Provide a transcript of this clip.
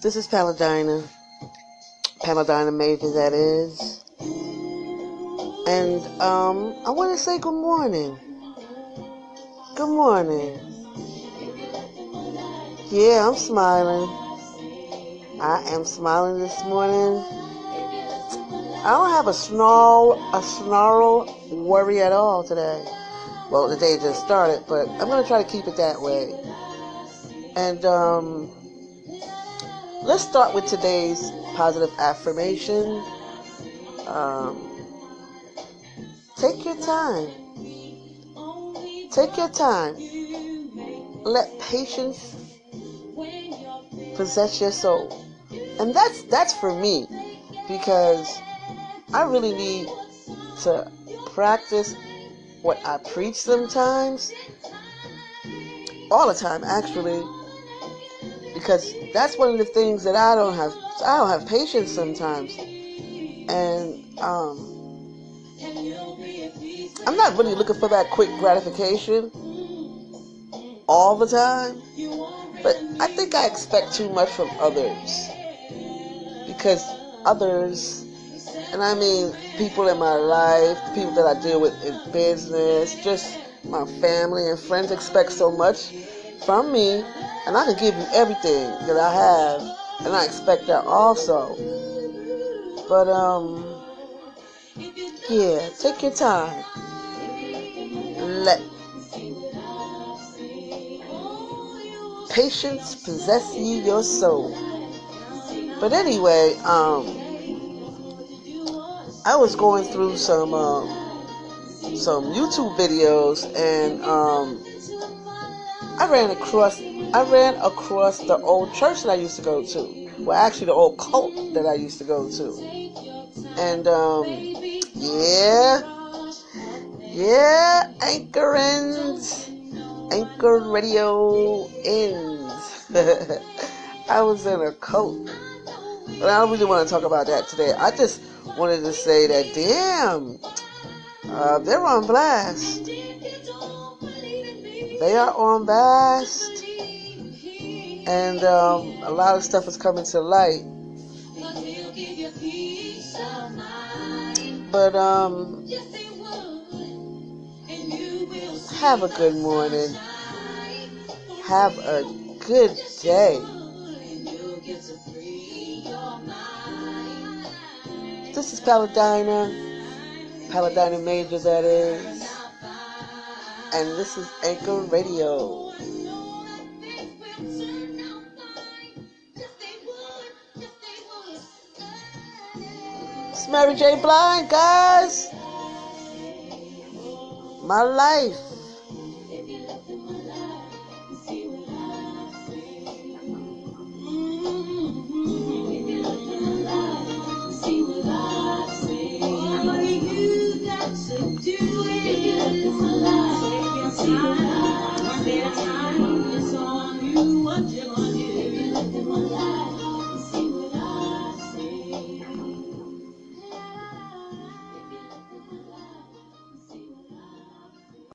This is Paladina. Paladina Major, that is. And um, I want to say good morning. Good morning. Yeah, I'm smiling. I am smiling this morning. I don't have a snarl, a snarl worry at all today. Well, the day just started, but I'm gonna try to keep it that way. And um, let's start with today's positive affirmation. Um, take your time. Take your time. Let patience possess your soul. And that's that's for me because I really need to practice what I preach sometimes. All the time actually. Because that's one of the things that I don't have I don't have patience sometimes. And um I'm not really looking for that quick gratification all the time. But I think I expect too much from others. Because others, and I mean people in my life, people that I deal with in business, just my family and friends expect so much from me. And I can give you everything that I have, and I expect that also. But, um, yeah, take your time. Let patience possess ye your soul. But anyway, um, I was going through some um, some YouTube videos, and um, I ran across I ran across the old church that I used to go to. Well, actually, the old cult that I used to go to, and um, yeah, yeah, Anchor ends, Anchor Radio ends. I was in a cult. But I don't really want to talk about that today. I just wanted to say that, damn, uh, they're on blast. They are on blast. And um, a lot of stuff is coming to light. But um, have a good morning. Have a good day. This is Paladina, Paladina Major, that is, and this is Anchor Radio. It's Mary J. Blige, guys. My life. All